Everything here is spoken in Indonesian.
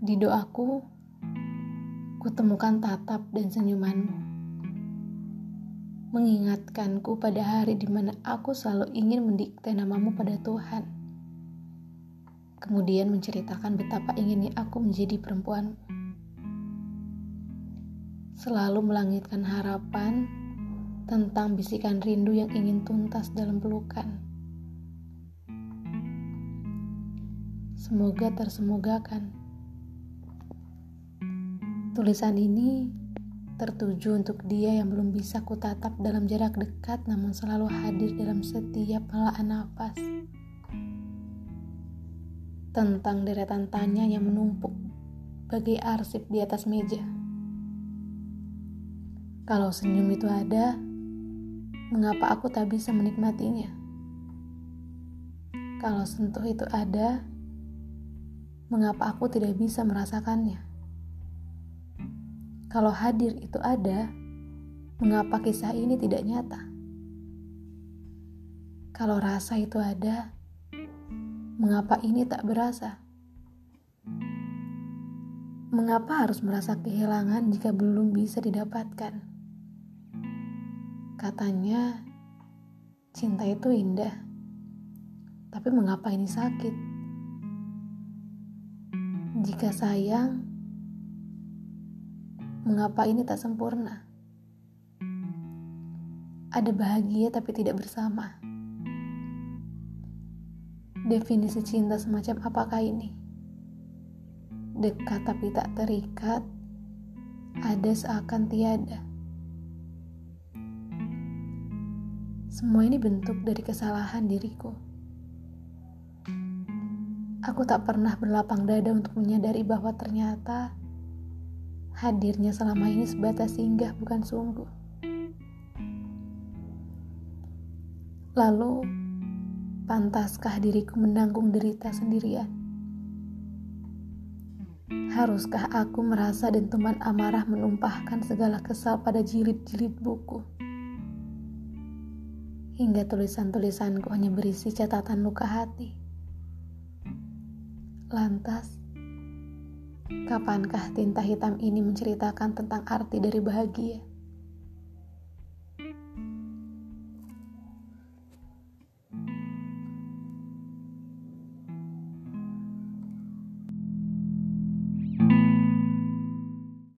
Di doaku, kutemukan tatap dan senyumanmu. Mengingatkanku pada hari di mana aku selalu ingin mendikte namamu pada Tuhan. Kemudian menceritakan betapa inginnya aku menjadi perempuanmu. Selalu melangitkan harapan tentang bisikan rindu yang ingin tuntas dalam pelukan. Semoga tersemogakan. Tulisan ini tertuju untuk dia yang belum bisa kutatap dalam jarak dekat namun selalu hadir dalam setiap helaan nafas. Tentang deretan tanya yang menumpuk bagi arsip di atas meja. Kalau senyum itu ada, mengapa aku tak bisa menikmatinya? Kalau sentuh itu ada, mengapa aku tidak bisa merasakannya? Kalau hadir itu ada, mengapa kisah ini tidak nyata? Kalau rasa itu ada, mengapa ini tak berasa? Mengapa harus merasa kehilangan jika belum bisa didapatkan? Katanya, cinta itu indah, tapi mengapa ini sakit? Jika sayang, mengapa ini tak sempurna? Ada bahagia tapi tidak bersama. Definisi cinta semacam apakah ini? Dekat tapi tak terikat, ada seakan tiada. Semua ini bentuk dari kesalahan diriku. Aku tak pernah berlapang dada untuk menyadari bahwa ternyata hadirnya selama ini sebatas singgah bukan sungguh. Lalu, pantaskah diriku menanggung derita sendirian? Haruskah aku merasa dentuman amarah menumpahkan segala kesal pada jilid-jilid buku? Hingga tulisan-tulisanku hanya berisi catatan luka hati. Lantas, Kapankah tinta hitam ini menceritakan tentang arti dari bahagia?